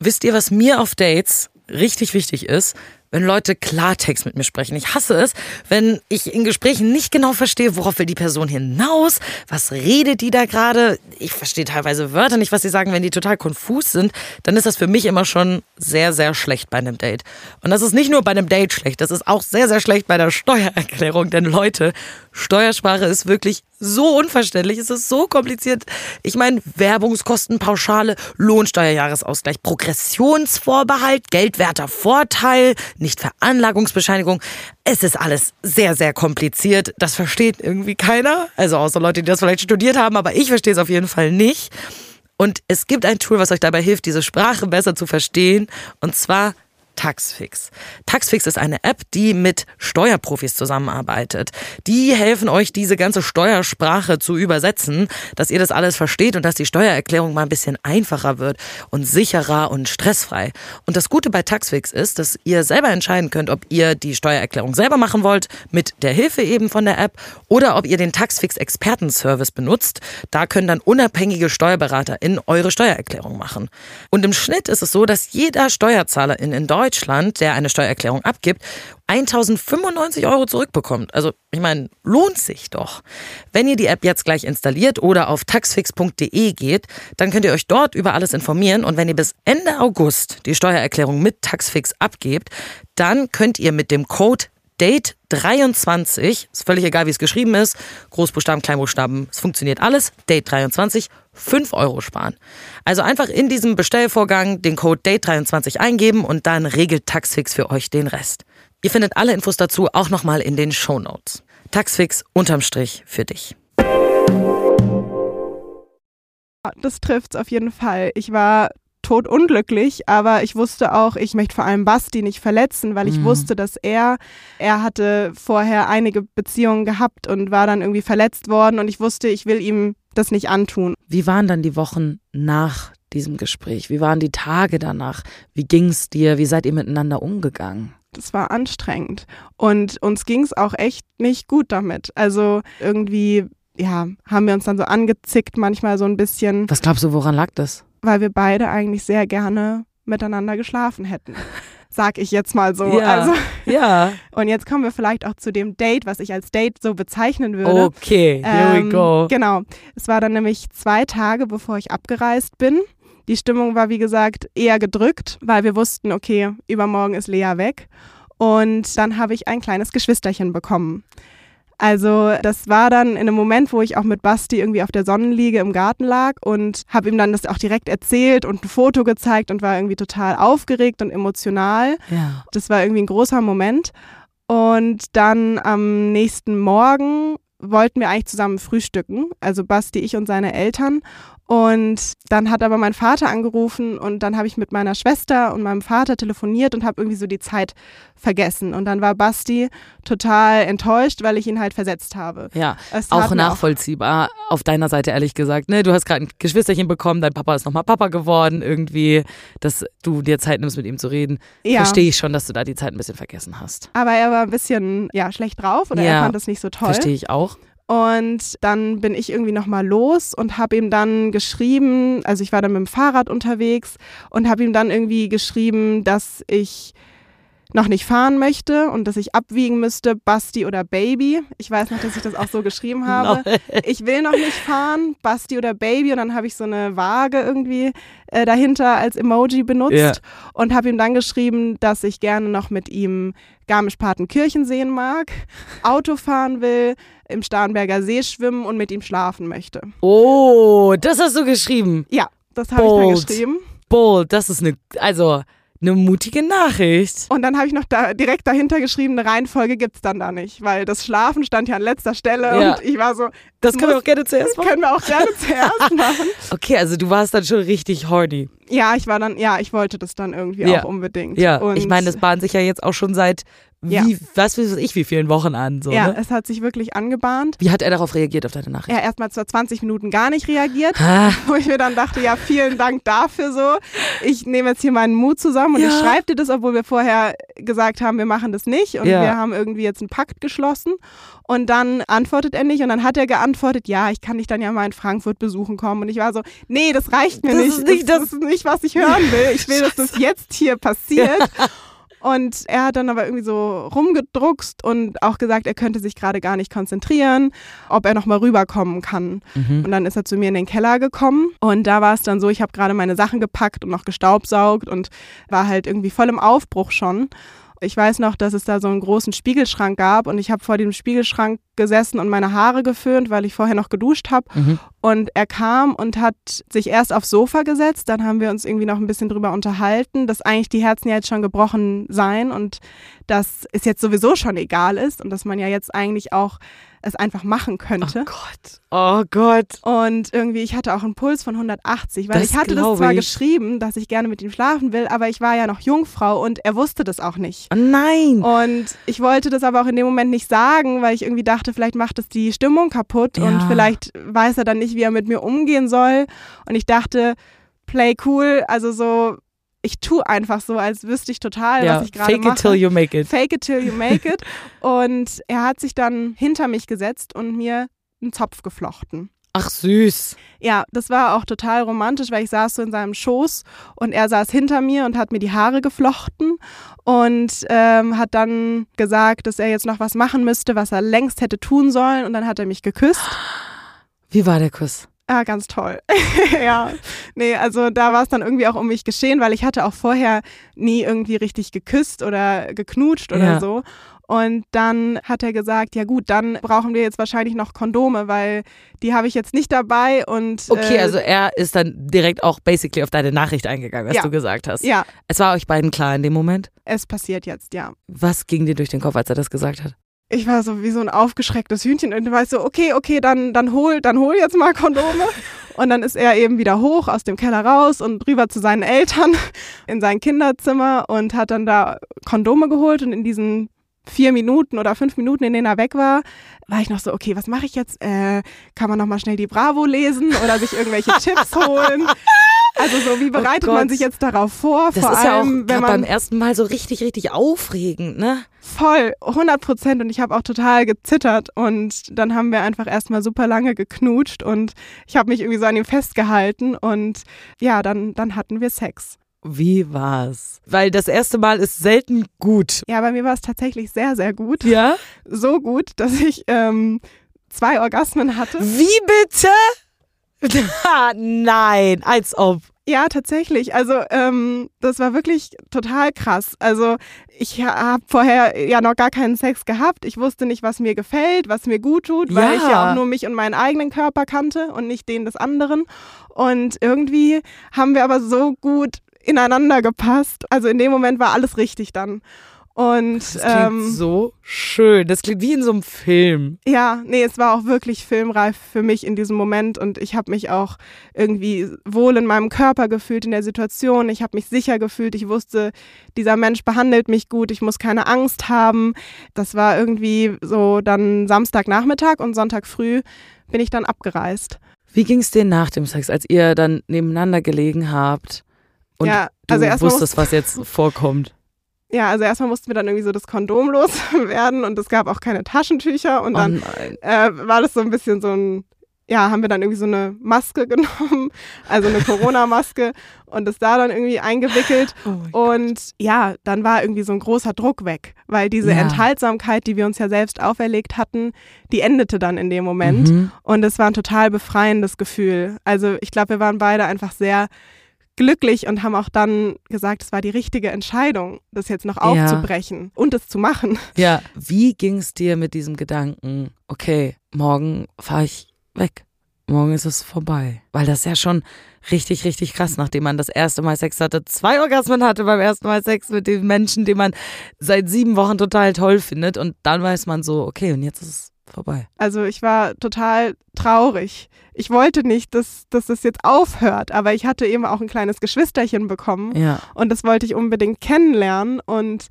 Wisst ihr, was mir auf Dates richtig wichtig ist? Wenn Leute Klartext mit mir sprechen. Ich hasse es, wenn ich in Gesprächen nicht genau verstehe, worauf will die Person hinaus, was redet die da gerade. Ich verstehe teilweise Wörter nicht, was sie sagen, wenn die total konfus sind. Dann ist das für mich immer schon sehr, sehr schlecht bei einem Date. Und das ist nicht nur bei einem Date schlecht, das ist auch sehr, sehr schlecht bei der Steuererklärung. Denn Leute, Steuersprache ist wirklich so unverständlich, es ist so kompliziert. Ich meine, Werbungskosten, Pauschale, Lohnsteuerjahresausgleich, Progressionsvorbehalt, geldwerter Vorteil, Nichtveranlagungsbescheinigung. Es ist alles sehr, sehr kompliziert. Das versteht irgendwie keiner. Also außer Leute, die das vielleicht studiert haben, aber ich verstehe es auf jeden Fall nicht. Und es gibt ein Tool, was euch dabei hilft, diese Sprache besser zu verstehen. Und zwar Taxfix. Taxfix ist eine App, die mit Steuerprofis zusammenarbeitet. Die helfen euch, diese ganze Steuersprache zu übersetzen, dass ihr das alles versteht und dass die Steuererklärung mal ein bisschen einfacher wird und sicherer und stressfrei. Und das Gute bei Taxfix ist, dass ihr selber entscheiden könnt, ob ihr die Steuererklärung selber machen wollt, mit der Hilfe eben von der App, oder ob ihr den Taxfix Expertenservice benutzt. Da können dann unabhängige Steuerberater in eure Steuererklärung machen. Und im Schnitt ist es so, dass jeder Steuerzahler in Deutschland Deutschland, der eine Steuererklärung abgibt, 1095 Euro zurückbekommt. Also, ich meine, lohnt sich doch. Wenn ihr die App jetzt gleich installiert oder auf taxfix.de geht, dann könnt ihr euch dort über alles informieren und wenn ihr bis Ende August die Steuererklärung mit Taxfix abgebt, dann könnt ihr mit dem Code Date 23, ist völlig egal, wie es geschrieben ist, Großbuchstaben, Kleinbuchstaben, es funktioniert alles, Date 23, 5 Euro sparen. Also einfach in diesem Bestellvorgang den Code Date23 eingeben und dann regelt Taxfix für euch den Rest. Ihr findet alle Infos dazu auch nochmal in den Show Notes. Taxfix unterm Strich für dich. Das trifft's auf jeden Fall. Ich war totunglücklich, aber ich wusste auch, ich möchte vor allem Basti nicht verletzen, weil ich mhm. wusste, dass er, er hatte vorher einige Beziehungen gehabt und war dann irgendwie verletzt worden und ich wusste, ich will ihm das nicht antun. Wie waren dann die Wochen nach diesem Gespräch? Wie waren die Tage danach? Wie ging's dir? Wie seid ihr miteinander umgegangen? Das war anstrengend und uns ging's auch echt nicht gut damit. Also irgendwie ja, haben wir uns dann so angezickt, manchmal so ein bisschen. Was glaubst du, woran lag das? Weil wir beide eigentlich sehr gerne miteinander geschlafen hätten. *laughs* Sag ich jetzt mal so. Ja. Also, ja. *laughs* Und jetzt kommen wir vielleicht auch zu dem Date, was ich als Date so bezeichnen würde. Okay, here ähm, we go. Genau. Es war dann nämlich zwei Tage, bevor ich abgereist bin. Die Stimmung war, wie gesagt, eher gedrückt, weil wir wussten, okay, übermorgen ist Lea weg. Und dann habe ich ein kleines Geschwisterchen bekommen. Also das war dann in einem Moment, wo ich auch mit Basti irgendwie auf der Sonnenliege im Garten lag und habe ihm dann das auch direkt erzählt und ein Foto gezeigt und war irgendwie total aufgeregt und emotional. Ja. Das war irgendwie ein großer Moment. Und dann am nächsten Morgen wollten wir eigentlich zusammen frühstücken, also Basti, ich und seine Eltern. Und dann hat aber mein Vater angerufen und dann habe ich mit meiner Schwester und meinem Vater telefoniert und habe irgendwie so die Zeit vergessen. Und dann war Basti total enttäuscht, weil ich ihn halt versetzt habe. Ja, auch nachvollziehbar auch auf deiner Seite ehrlich gesagt. Ne? Du hast gerade ein Geschwisterchen bekommen, dein Papa ist nochmal Papa geworden irgendwie, dass du dir Zeit nimmst, mit ihm zu reden. Ja. Verstehe ich schon, dass du da die Zeit ein bisschen vergessen hast. Aber er war ein bisschen ja, schlecht drauf oder Ja. er fand das nicht so toll. Verstehe ich auch. Und dann bin ich irgendwie nochmal los und habe ihm dann geschrieben, also ich war dann mit dem Fahrrad unterwegs und habe ihm dann irgendwie geschrieben, dass ich noch nicht fahren möchte und dass ich abwiegen müsste, Basti oder Baby. Ich weiß noch, dass ich das auch so geschrieben habe. Ich will noch nicht fahren, Basti oder Baby. Und dann habe ich so eine Waage irgendwie äh, dahinter als Emoji benutzt Ja. und habe ihm dann geschrieben, dass ich gerne noch mit ihm Garmisch-Partenkirchen sehen mag, Auto fahren will, im Starnberger See schwimmen und mit ihm schlafen möchte. Oh, das hast du geschrieben. Ja, das habe ich dann geschrieben. Bold, das ist eine, also eine mutige Nachricht. Und dann habe ich noch da direkt dahinter geschrieben, eine Reihenfolge gibt's dann da nicht, weil das Schlafen stand ja an letzter Stelle Ja. und ich war so, Das können wir auch gerne zuerst das machen. können wir auch gerne zuerst machen. *laughs* Okay, also du warst dann schon richtig horny. Ja, ich war dann, ja, ich wollte das dann irgendwie Ja. auch unbedingt. Ja, und ich meine, das bahnt sich ja jetzt auch schon seit wie, Ja. was weiß ich, wie vielen Wochen an. So, ja, ne? es hat sich wirklich angebahnt. Wie hat er darauf reagiert, auf deine Nachricht? Er erstmal zwar 20 Minuten gar nicht reagiert, Ah, wo ich mir dann dachte, ja, vielen Dank dafür so. Ich nehme jetzt hier meinen Mut zusammen und Ja. ich schreibe dir das, obwohl wir vorher gesagt haben, wir machen das nicht und Ja. wir haben irgendwie jetzt einen Pakt geschlossen. Und dann antwortet er nicht und dann hat er geantwortet, ja, ich kann dich dann ja mal in Frankfurt besuchen kommen. Und ich war so, nee, das reicht mir Das nicht. ist nicht das, das- ist nicht, was ich hören will. Ich will, dass das jetzt hier passiert. Und er hat dann aber irgendwie so rumgedruckst und auch gesagt, er könnte sich gerade gar nicht konzentrieren, ob er nochmal rüberkommen kann. Mhm. Und dann ist er zu mir in den Keller gekommen und da war es dann so, ich habe gerade meine Sachen gepackt und noch gestaubsaugt und war halt irgendwie voll im Aufbruch schon. Ich weiß noch, dass es da so einen großen Spiegelschrank gab und ich habe vor dem Spiegelschrank gesessen und meine Haare geföhnt, weil ich vorher noch geduscht habe. Mhm. Und er kam und hat sich erst aufs Sofa gesetzt, dann haben wir uns irgendwie noch ein bisschen drüber unterhalten, dass eigentlich die Herzen ja jetzt schon gebrochen seien und dass es jetzt sowieso schon egal ist und dass man ja jetzt eigentlich auch es einfach machen könnte. Oh Gott. Oh Gott. Und irgendwie, ich hatte auch einen Puls von 180, weil Das ich hatte das zwar ich. geschrieben, dass ich gerne mit ihm schlafen will, aber ich war ja noch Jungfrau und er wusste das auch nicht. Oh nein. Und ich wollte das aber auch in dem Moment nicht sagen, weil ich irgendwie dachte, vielleicht macht es die Stimmung kaputt und Ja. vielleicht weiß er dann nicht, wie er mit mir umgehen soll. Und ich dachte, play cool, also so, ich tue einfach so, als wüsste ich total, ja, was ich gerade fake mache. it till you make it. Fake it till you make it. *laughs* und er hat sich dann hinter mich gesetzt und mir einen Zopf geflochten. Ach süß. Ja, das war auch total romantisch, weil ich saß so in seinem Schoß und er saß hinter mir und hat mir die Haare geflochten und ähm, hat dann gesagt, dass er jetzt noch was machen müsste, was er längst hätte tun sollen. Und dann hat er mich geküsst. Wie war der Kuss? Ah, ganz toll. *laughs* ja, nee, also da war es dann irgendwie auch um mich geschehen, weil ich hatte auch vorher nie irgendwie richtig geküsst oder geknutscht oder Ja. so. Und dann hat er gesagt, ja gut, dann brauchen wir jetzt wahrscheinlich noch Kondome, weil die habe ich jetzt nicht dabei und Okay, äh, also er ist dann direkt auch basically auf deine Nachricht eingegangen, was Ja. du gesagt hast. ja, Es war euch beiden klar in dem Moment. es passiert jetzt, ja. Was ging dir durch den Kopf, als er das gesagt hat? Ich war so wie so ein aufgeschrecktes Hühnchen und war so, okay, okay, dann, dann hol, dann hol jetzt mal Kondome. *laughs* Und dann ist er eben wieder hoch aus dem Keller raus und rüber zu seinen Eltern in sein Kinderzimmer und hat dann da Kondome geholt und in diesen vier Minuten oder fünf Minuten, in denen er weg war, war ich noch so, okay, was mache ich jetzt? Äh, kann man noch mal schnell die Bravo lesen oder sich irgendwelche *laughs* Tipps holen? Also so, wie bereitet Oh man sich jetzt darauf vor? Das vor ist ja auch allem, wenn man beim ersten Mal so richtig, richtig aufregend, ne? Voll, 100 Prozent. Und ich habe auch total gezittert. Und dann haben wir einfach erstmal super lange geknutscht und ich habe mich irgendwie so an ihm festgehalten. Und ja, dann, dann hatten wir Sex. Wie war's? Weil das erste Mal ist selten gut. Ja, bei mir war es tatsächlich sehr, sehr gut. Ja? So gut, dass ich ähm, zwei Orgasmen hatte. Wie bitte? *laughs* Nein, als ob. Ja, tatsächlich. Also ähm, das war wirklich total krass. Also ich habe vorher ja noch gar keinen Sex gehabt. Ich wusste nicht, was mir gefällt, was mir gut tut, weil Ja. ich ja auch nur mich und meinen eigenen Körper kannte und nicht den des anderen. Und irgendwie haben wir aber so gut ineinander gepasst. Also in dem Moment war alles richtig dann. Und Das klingt ähm, so schön. Das klingt wie in so einem Film. ja, nee, es war auch wirklich filmreif für mich in diesem Moment und ich habe mich auch irgendwie wohl in meinem Körper gefühlt in der Situation. Ich habe mich sicher gefühlt. Ich wusste, dieser Mensch behandelt mich gut. Ich muss keine Angst haben. Das war irgendwie so dann Samstagnachmittag und Sonntag früh bin ich dann abgereist. Wie ging's dir nach dem Sex, als ihr dann nebeneinander gelegen habt und Ja, du also erstmal wusstest, was jetzt vorkommt? Ja, also erstmal mussten wir dann irgendwie so das Kondom *laughs* loswerden und es gab auch keine Taschentücher und dann oh äh, war das so ein bisschen so ein, ja, haben wir dann irgendwie so eine Maske *laughs* genommen, also eine Corona-Maske und das da dann irgendwie eingewickelt. Oh mein Gott. Und ja, dann war irgendwie so ein großer Druck weg, weil diese Ja. Enthaltsamkeit, die wir uns ja selbst auferlegt hatten, die endete dann in dem Moment. Mhm. Und es war ein total befreiendes Gefühl. Also ich glaube, wir waren beide einfach sehr glücklich und haben auch dann gesagt, es war die richtige Entscheidung, das jetzt noch Ja. aufzubrechen und es zu machen. Ja, wie ging's dir mit diesem Gedanken, okay, morgen fahre ich weg. Morgen ist es vorbei. Weil das ist ja schon richtig, richtig krass, nachdem man das erste Mal Sex hatte, zwei Orgasmen hatte beim ersten Mal Sex mit dem Menschen, den man seit sieben Wochen total toll findet. Und dann weiß man so, okay, und jetzt ist es vorbei. Also ich war total traurig. Ich wollte nicht, dass, dass das jetzt aufhört, aber ich hatte eben auch ein kleines Geschwisterchen bekommen Ja. und das wollte ich unbedingt kennenlernen und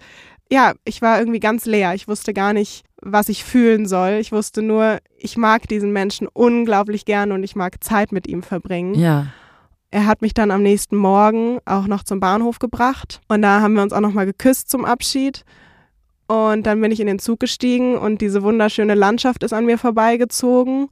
ja, ich war irgendwie ganz leer. Ich wusste gar nicht, was ich fühlen soll. Ich wusste nur, ich mag diesen Menschen unglaublich gern und ich mag Zeit mit ihm verbringen. Ja. Er hat mich dann am nächsten Morgen auch noch zum Bahnhof gebracht und da haben wir uns auch noch mal geküsst zum Abschied. Und dann bin ich in den Zug gestiegen und diese wunderschöne Landschaft ist an mir vorbeigezogen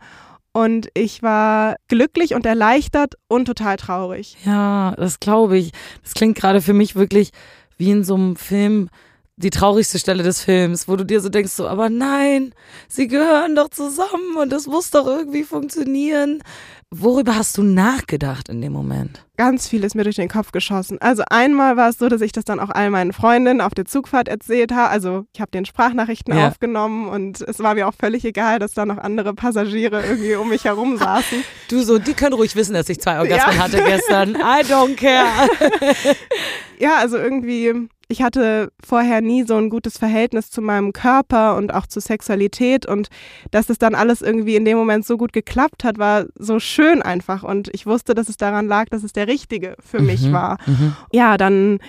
und ich war glücklich und erleichtert und total traurig. Ja, das glaube ich. Das klingt gerade für mich wirklich wie in so einem Film, die traurigste Stelle des Films, wo du dir so denkst, so, aber nein, sie gehören doch zusammen und das muss doch irgendwie funktionieren. Worüber hast du nachgedacht in dem Moment? Ganz viel ist mir durch den Kopf geschossen. Also einmal war es so, dass ich das dann auch all meinen Freundinnen auf der Zugfahrt erzählt habe. Also ich habe den Sprachnachrichten Ja. aufgenommen und es war mir auch völlig egal, dass da noch andere Passagiere irgendwie um mich herum saßen. Du so, die können ruhig wissen, dass ich zwei Orgasmen Ja. hatte gestern. I don't care. *laughs* Ja, also irgendwie, ich hatte vorher nie so ein gutes Verhältnis zu meinem Körper und auch zur Sexualität und dass es dann alles irgendwie in dem Moment so gut geklappt hat, war so schön einfach und ich wusste, dass es daran lag, dass es der richtige für mich Mhm, war. mhm. Ja, dann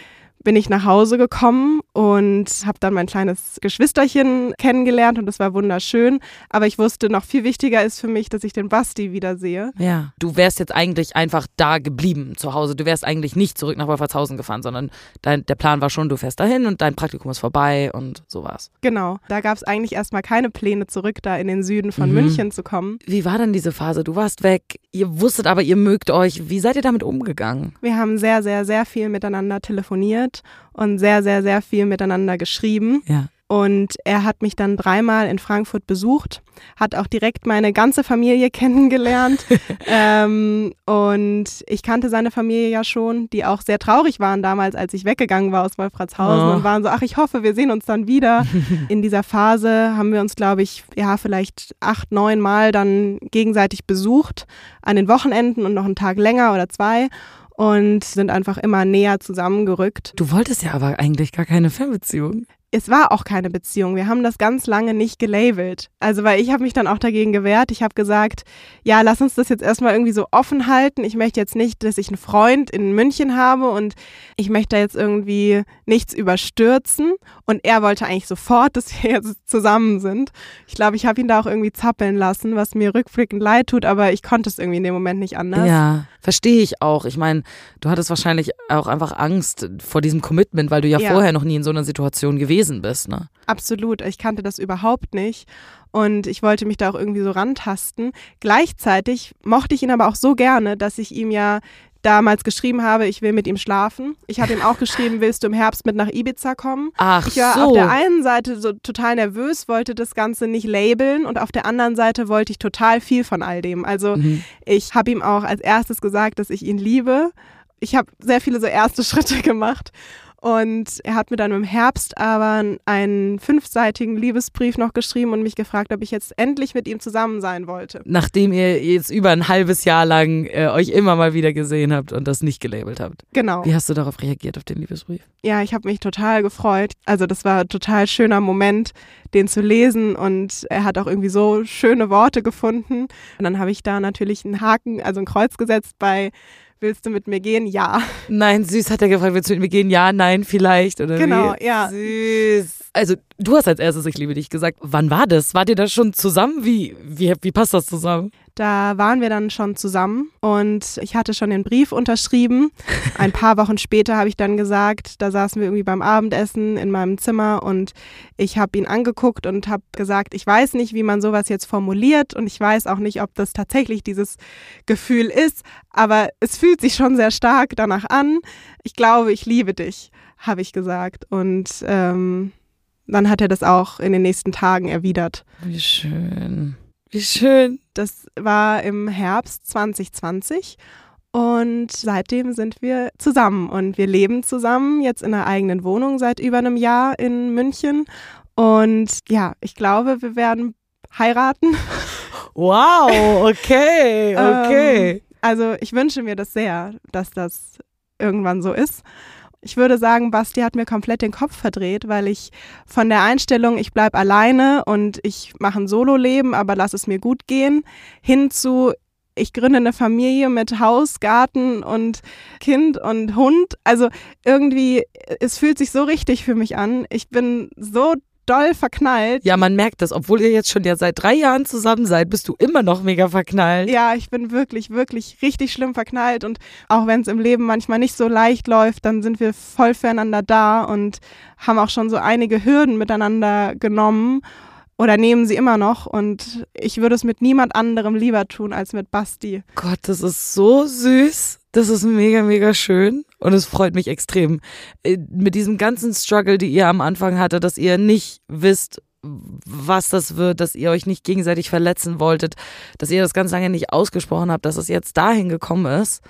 bin ich nach Hause gekommen und habe dann mein kleines Geschwisterchen kennengelernt und das war wunderschön. Aber ich wusste, noch viel wichtiger ist für mich, dass ich den Basti wiedersehe. Ja. Du wärst jetzt eigentlich einfach da geblieben zu Hause. Du wärst eigentlich nicht zurück nach Wolfertshausen gefahren, sondern dein, der Plan war schon, du fährst dahin und dein Praktikum ist vorbei und so war's. Genau, da gab es eigentlich erstmal keine Pläne zurück, da in den Süden von Mhm. München zu kommen. Wie war denn diese Phase? Du warst weg, ihr wusstet aber, ihr mögt euch. Wie seid ihr damit umgegangen? Wir haben sehr, sehr, sehr viel miteinander telefoniert und sehr, sehr, sehr viel miteinander geschrieben. Ja. Und er hat mich dann dreimal in Frankfurt besucht, hat auch direkt meine ganze Familie *laughs* kennengelernt. *laughs* ähm, und ich kannte seine Familie ja schon, die auch sehr traurig waren damals, als ich weggegangen war aus Wolfratshausen Oh. und waren so, ach, ich hoffe, wir sehen uns dann wieder. *laughs* in dieser Phase haben wir uns, glaube ich, ja, vielleicht acht, neun Mal dann gegenseitig besucht, an den Wochenenden und noch einen Tag länger oder zwei und sind einfach immer näher zusammengerückt. Du wolltest ja aber eigentlich gar keine Fernbeziehung. Es war auch keine Beziehung. Wir haben das ganz lange nicht gelabelt. Also, weil ich habe mich dann auch dagegen gewehrt. Ich habe gesagt, ja, lass uns das jetzt erstmal irgendwie so offen halten. Ich möchte jetzt nicht, dass ich einen Freund in München habe und ich möchte da jetzt irgendwie nichts überstürzen. Und er wollte eigentlich sofort, *laughs* dass wir jetzt zusammen sind. Ich glaube, ich habe ihn da auch irgendwie zappeln lassen, was mir rückblickend leid tut, aber ich konnte es irgendwie in dem Moment nicht anders. Ja, verstehe ich auch. Ich meine, du hattest wahrscheinlich auch einfach Angst vor diesem Commitment, weil du ja, Ja. vorher noch nie in so einer Situation gewesen bist, ne? Absolut. Ich kannte das überhaupt nicht. Und ich wollte mich da auch irgendwie so rantasten. Gleichzeitig mochte ich ihn aber auch so gerne, dass ich ihm ja damals geschrieben habe, ich will mit ihm schlafen. Ich habe ihm auch *laughs* geschrieben, willst du im Herbst mit nach Ibiza kommen? Ach Ich war so. auf der einen Seite so total nervös, wollte das Ganze nicht labeln und auf der anderen Seite wollte ich total viel von all dem. Also Mhm. ich habe ihm auch als erstes gesagt, dass ich ihn liebe. Ich habe sehr viele so erste *laughs* Schritte gemacht. Und er hat mir dann im Herbst aber einen fünfseitigen Liebesbrief noch geschrieben und mich gefragt, ob ich jetzt endlich mit ihm zusammen sein wollte. Nachdem ihr jetzt über ein halbes Jahr lang äh, euch immer mal wieder gesehen habt und das nicht gelabelt habt. Genau. Wie hast du darauf reagiert, auf den Liebesbrief? Ja, ich habe mich total gefreut. Also das war ein total schöner Moment, den zu lesen und er hat auch irgendwie so schöne Worte gefunden. Und dann habe ich da natürlich einen Haken, also ein Kreuz gesetzt bei Willst du mit mir gehen? Ja. Nein, süß, hat er gefragt, willst du mit mir gehen? Ja, nein, vielleicht. Oder Genau, wie? ja. Süß. Also, du hast als erstes Ich liebe dich gesagt. Wann war das? Wart ihr da schon zusammen? Wie, wie, wie passt das zusammen? Da waren wir dann schon zusammen und ich hatte schon den Brief unterschrieben. *laughs* Ein paar Wochen später habe ich dann gesagt, da saßen wir irgendwie beim Abendessen in meinem Zimmer und ich habe ihn angeguckt und habe gesagt, ich weiß nicht, wie man sowas jetzt formuliert und ich weiß auch nicht, ob das tatsächlich dieses Gefühl ist, aber es fühlt sich schon sehr stark danach an. Ich glaube, ich liebe dich, habe ich gesagt und ähm, dann hat er das auch in den nächsten Tagen erwidert. Wie schön. Wie schön. Das war im Herbst 2020 und seitdem sind wir zusammen und wir leben zusammen jetzt in einer eigenen Wohnung seit über einem Jahr in München und ja, ich glaube, wir werden heiraten. Wow, *laughs* okay, okay. Ähm, also ich wünsche mir das sehr, dass das irgendwann so ist. Ich würde sagen, Basti hat mir komplett den Kopf verdreht, weil ich von der Einstellung, ich bleib alleine und ich mache ein Solo-Leben, aber lass es mir gut gehen, hin zu, ich gründe eine Familie mit Haus, Garten und Kind und Hund. Also irgendwie, es fühlt sich so richtig für mich an. Ich bin so doll verknallt. Ja, man merkt das. Obwohl ihr jetzt schon ja seit drei Jahren zusammen seid, bist du immer noch mega verknallt. Ja, ich bin wirklich, wirklich richtig schlimm verknallt und auch wenn es im Leben manchmal nicht so leicht läuft, dann sind wir voll füreinander da und haben auch schon so einige Hürden miteinander genommen oder nehmen sie immer noch und ich würde es mit niemand anderem lieber tun als mit Basti. Gott, das ist so süß. Das ist mega, mega schön. Und es freut mich extrem. Äh, Mit diesem ganzen Struggle, die ihr am Anfang hatte, dass ihr nicht wisst, was das wird, dass ihr euch nicht gegenseitig verletzen wolltet, dass ihr das ganz lange nicht ausgesprochen habt, dass es jetzt dahin gekommen ist.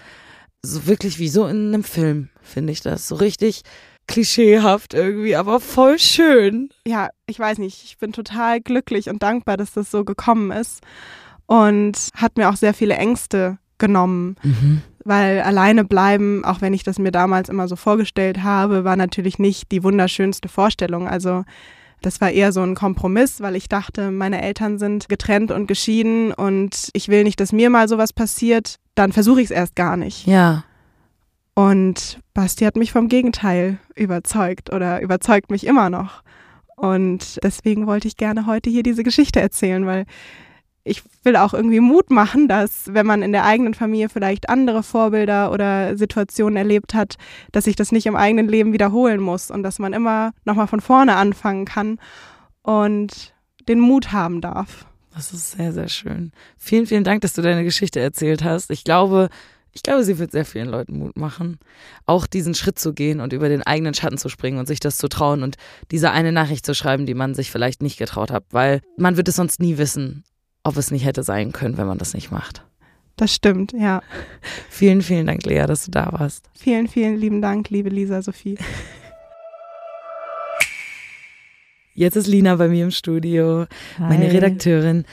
So wirklich wie so in einem Film, finde ich das. So richtig klischeehaft irgendwie, aber voll schön. Ja, ich weiß nicht, ich bin total glücklich und dankbar, dass das so gekommen ist und hat mir auch sehr viele Ängste genommen. Weil alleine bleiben, auch wenn ich das mir damals immer so vorgestellt habe, war natürlich nicht die wunderschönste Vorstellung. Also das war eher so ein Kompromiss, weil ich dachte, meine Eltern sind getrennt und geschieden und ich will nicht, dass mir mal sowas passiert, dann versuche ich es erst gar nicht. Ja. Und Basti hat mich vom Gegenteil überzeugt oder überzeugt mich immer noch. Und deswegen wollte ich gerne heute hier diese Geschichte erzählen, weil ich will auch irgendwie Mut machen, dass wenn man in der eigenen Familie vielleicht andere Vorbilder oder Situationen erlebt hat, dass sich das nicht im eigenen Leben wiederholen muss und dass man immer nochmal von vorne anfangen kann und den Mut haben darf. Das ist sehr, sehr schön. Vielen, vielen Dank, dass du deine Geschichte erzählt hast. Ich glaube, ich glaube, sie wird sehr vielen Leuten Mut machen, auch diesen Schritt zu gehen und über den eigenen Schatten zu springen und sich das zu trauen und diese eine Nachricht zu schreiben, die man sich vielleicht nicht getraut hat, weil man wird es sonst nie wissen, ob es nicht hätte sein können, wenn man das nicht macht. Das stimmt, ja. *laughs* Vielen, vielen Dank, Lea, dass du da warst. Vielen, vielen lieben Dank, liebe Lisa Sophie. Jetzt ist Lina bei mir im Studio, meine Hi. Redakteurin.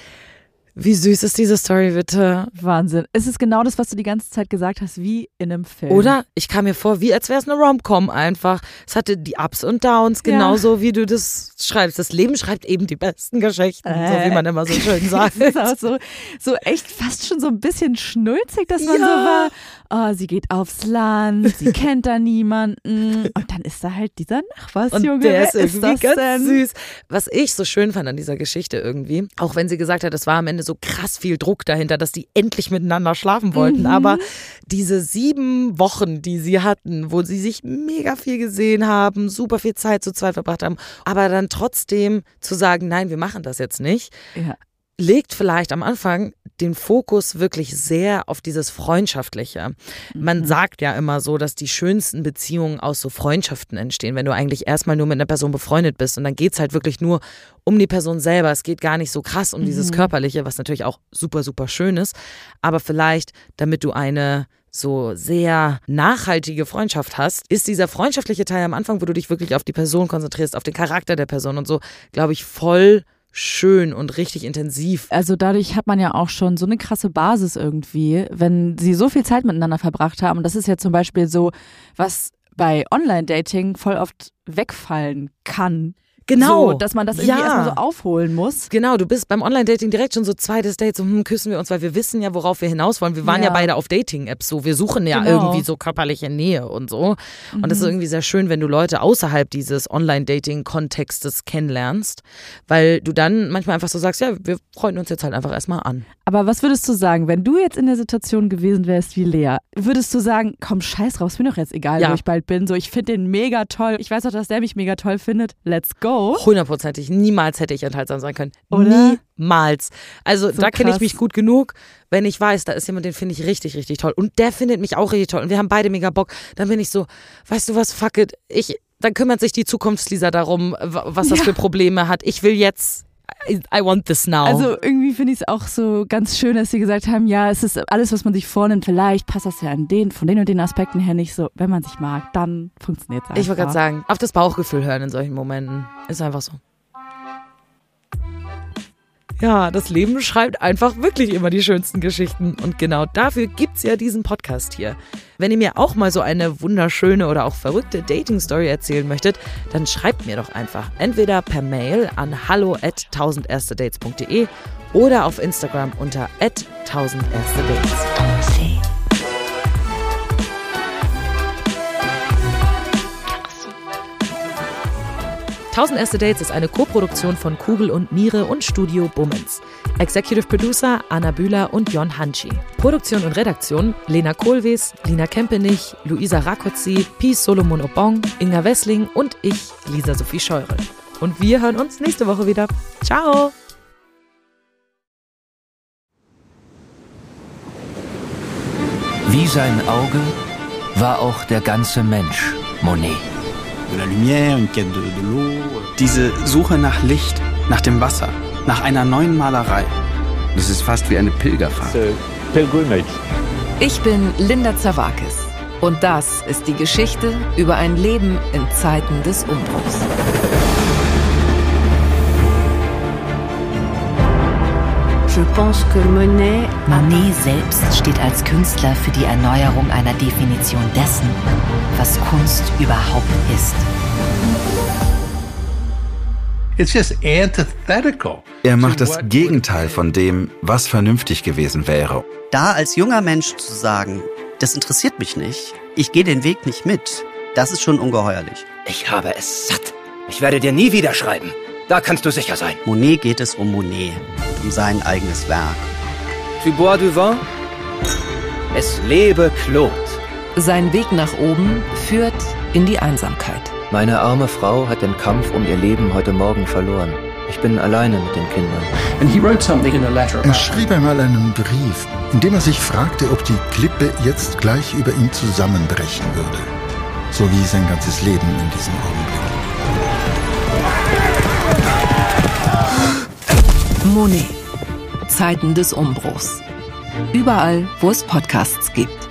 Wie süß ist diese Story, bitte? Wahnsinn. Es ist genau das, was du die ganze Zeit gesagt hast, wie in einem Film. Oder? Ich kam mir vor, wie als wäre es eine Rom-Com einfach. Es hatte die Ups und Downs, Ja. genauso wie du das schreibst. Das Leben schreibt eben die besten Geschichten, so wie man immer so schön sagt. *laughs* Das ist auch so, so echt fast schon so ein bisschen schnulzig, dass man Ja. so war. Oh, sie geht aufs Land, sie *laughs* kennt da niemanden. Und dann ist da halt dieser Nachbarsjunge. Und der ist irgendwie das ganz denn? süß. Was ich so schön fand an dieser Geschichte irgendwie, auch wenn sie gesagt hat, es war am Ende so krass viel Druck dahinter, dass die endlich miteinander schlafen wollten. Mhm. Aber diese sieben Wochen, die sie hatten, wo sie sich mega viel gesehen haben, super viel Zeit zu zweit verbracht haben, aber dann trotzdem zu sagen, nein, wir machen das jetzt nicht, Ja. legt vielleicht am Anfang den Fokus wirklich sehr auf dieses Freundschaftliche. Man Mhm. sagt ja immer so, dass die schönsten Beziehungen aus so Freundschaften entstehen, wenn du eigentlich erstmal nur mit einer Person befreundet bist. Und dann geht's halt wirklich nur um die Person selber. Es geht gar nicht so krass um dieses Mhm. Körperliche, was natürlich auch super, super schön ist. Aber vielleicht, damit du eine so sehr nachhaltige Freundschaft hast, ist dieser freundschaftliche Teil am Anfang, wo du dich wirklich auf die Person konzentrierst, auf den Charakter der Person und so, glaube ich, voll schön und richtig intensiv. Also dadurch hat man ja auch schon so eine krasse Basis irgendwie, wenn sie so viel Zeit miteinander verbracht haben. Und das ist ja zum Beispiel so, was bei Online-Dating voll oft wegfallen kann. Genau. So, dass man das irgendwie Ja. erstmal so aufholen muss. Genau, du bist beim Online-Dating direkt schon so zweites Date, so hm, küssen wir uns, weil wir wissen ja, worauf wir hinaus wollen. Wir waren ja, Ja. beide auf Dating-Apps so, wir suchen ja Genau. irgendwie so körperliche Nähe und so. Und das ist Mhm. irgendwie sehr schön, wenn du Leute außerhalb dieses Online-Dating-Kontextes kennenlernst, weil du dann manchmal einfach so sagst, ja, wir freuen uns jetzt halt einfach erstmal an. Aber was würdest du sagen, wenn du jetzt in der Situation gewesen wärst wie Lea? Würdest du sagen, komm, scheiß drauf, ist mir doch jetzt egal, Ja. wo ich bald bin. So, ich finde den mega toll. Ich weiß auch, dass der mich mega toll findet. Let's go. Hundertprozentig, niemals hätte ich enthaltsam sein können. Oder? Niemals. Also So da kenne ich mich gut genug, wenn ich weiß, da ist jemand, den finde ich richtig, richtig toll. Und der findet mich auch richtig toll. Und wir haben beide mega Bock. Dann bin ich so, weißt du was, fuck it. Ich, dann kümmert sich die Zukunftslisa darum, was das Ja. für Probleme hat. Ich will jetzt, I, want this now. Also irgendwie finde ich es auch so ganz schön, dass sie gesagt haben, ja, es ist alles, was man sich vornimmt. Vielleicht passt das ja an den, von den und den Aspekten her nicht so. Wenn man sich mag, dann funktioniert es einfach. ich wollte gerade sagen, auf das Bauchgefühl hören in solchen Momenten. Ist einfach so. Ja, das Leben schreibt einfach wirklich immer die schönsten Geschichten. Und genau dafür gibt's ja diesen Podcast hier. Wenn ihr mir auch mal so eine wunderschöne oder auch verrückte Dating-Story erzählen möchtet, dann schreibt mir doch einfach. Entweder per Mail an hallo at 1000erstedates.de oder auf Instagram unter at 1000erstedates. Tausend erste Dates ist eine Koproduktion von Kugel und Niere und Studio Bummens. Executive Producer Anna Bühler und Jon Hanschi. Produktion und Redaktion Lena Kohlwees, Lina Kempenich, Luisa Rakotzi, Peace Solomon Obong, Inga Wessling und ich, Lisa Sophie Scheure. Und wir hören uns nächste Woche wieder. Ciao! Wie sein Auge war auch der ganze Mensch Monet. Diese Suche nach Licht, nach dem Wasser, nach einer neuen Malerei. Das ist fast wie eine Pilgerfahrt. Ich bin Linda Zawakis und das ist die Geschichte über ein Leben in Zeiten des Umbruchs. Monet selbst steht als Künstler für die Erneuerung einer Definition dessen, was Kunst überhaupt ist. Er macht das Gegenteil von dem, was vernünftig gewesen wäre. Da als junger Mensch zu sagen, das interessiert mich nicht, ich gehe den Weg nicht mit, das ist schon ungeheuerlich. Ich habe es satt. Ich werde dir nie wieder schreiben. Da kannst du sicher sein. Monet geht es um Monet, um sein eigenes Werk. Tu bois du vin? Es lebe Claude. Sein Weg nach oben führt in die Einsamkeit. Meine arme Frau hat den Kampf um ihr Leben heute Morgen verloren. Ich bin alleine mit den Kindern. Er schrieb einmal einen Brief, in dem er sich fragte, ob die Klippe jetzt gleich über ihm zusammenbrechen würde. So wie sein ganzes Leben in diesem Augenblick. Monet. Zeiten des Umbruchs. Überall, wo es Podcasts gibt.